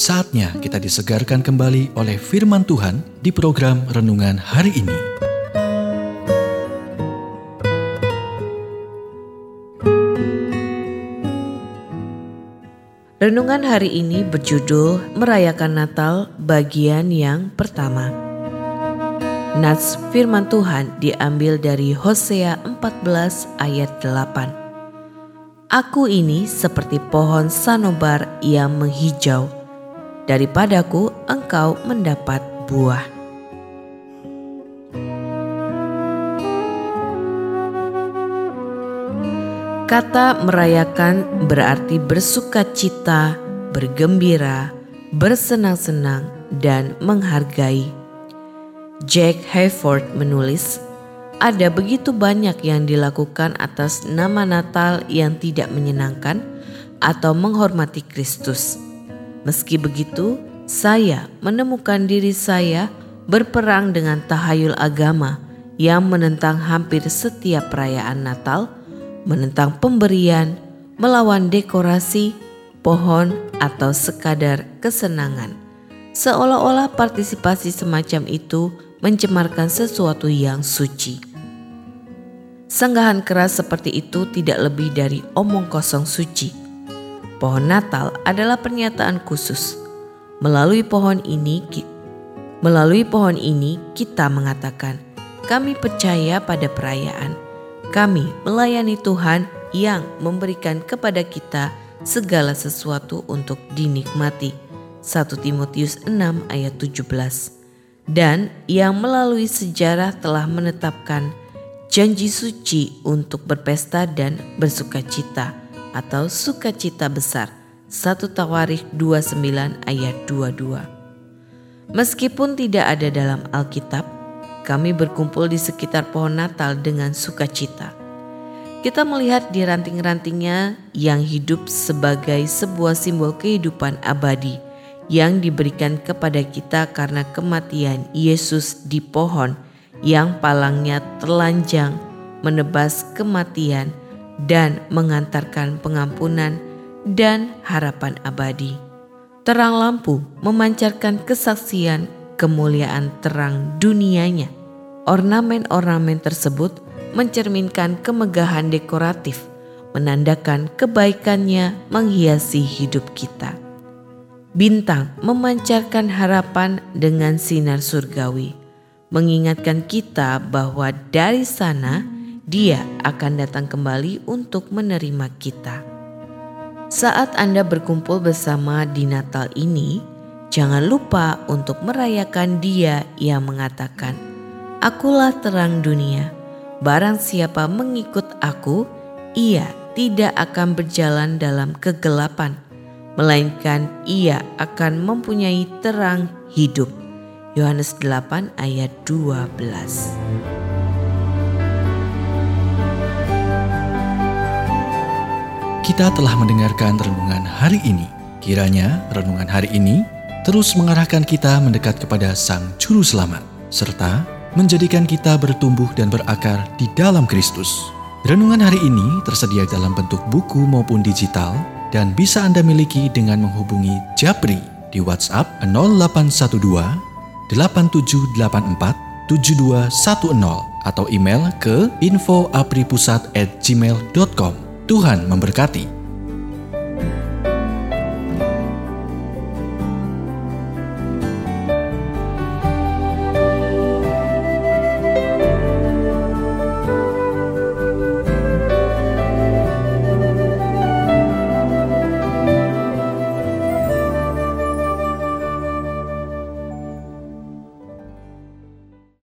Saatnya kita disegarkan kembali oleh firman Tuhan di program renungan hari ini. Renungan hari ini berjudul Merayakan Natal bagian yang pertama. Nats firman Tuhan diambil dari Hosea 14 ayat 8. Aku ini seperti pohon sanobar yang menghijau. Daripadaku engkau mendapat buah. Kata merayakan berarti bersuka cita, bergembira, bersenang-senang, dan menghargai. Jack Hayford menulis, ada begitu banyak yang dilakukan atas nama Natal yang tidak menyenangkan atau menghormati Kristus. Meski begitu, saya menemukan diri saya berperang dengan tahayul agama yang menentang hampir setiap perayaan Natal, menentang pemberian, melawan dekorasi, pohon, atau sekadar kesenangan. Seolah-olah partisipasi semacam itu mencemarkan sesuatu yang suci. Sanggahan keras seperti itu tidak lebih dari omong kosong suci. Pohon Natal adalah pernyataan khusus. Melalui pohon ini, melalui pohon ini kita mengatakan, kami percaya pada perayaan. Kami melayani Tuhan yang memberikan kepada kita segala sesuatu untuk dinikmati. 1 Timotius 6 ayat 17 dan yang melalui sejarah telah menetapkan janji suci untuk berpesta dan bersuka cita atau sukacita besar. 1 Tawarikh 29 ayat 22. Meskipun tidak ada dalam Alkitab, kami berkumpul di sekitar pohon Natal dengan sukacita. Kita melihat di ranting-rantingnya yang hidup sebagai sebuah simbol kehidupan abadi yang diberikan kepada kita karena kematian Yesus di pohon yang palangnya telanjang menebas kematian dan mengantarkan pengampunan dan harapan abadi. Terang lampu memancarkan kesaksian kemuliaan terang dunianya. Ornamen-ornamen tersebut mencerminkan kemegahan dekoratif, menandakan kebaikannya menghiasi hidup kita. Bintang memancarkan harapan dengan sinar surgawi mengingatkan kita bahwa dari sana Dia akan datang kembali untuk menerima kita. Saat Anda berkumpul bersama di Natal ini, jangan lupa untuk merayakan Dia yang mengatakan, "Akulah terang dunia. Barang siapa mengikut Aku, ia tidak akan berjalan dalam kegelapan, melainkan ia akan mempunyai terang hidup." Yohanes 8 ayat 12. Kita telah mendengarkan renungan hari ini. Kiranya renungan hari ini terus mengarahkan kita mendekat kepada Sang Juru Selamat, serta menjadikan kita bertumbuh dan berakar di dalam Kristus. Renungan hari ini tersedia dalam bentuk buku maupun digital dan bisa Anda miliki dengan menghubungi Japri di WhatsApp 0812 8784 7210 atau email ke infoapripusat@gmail.com. Tuhan memberkati.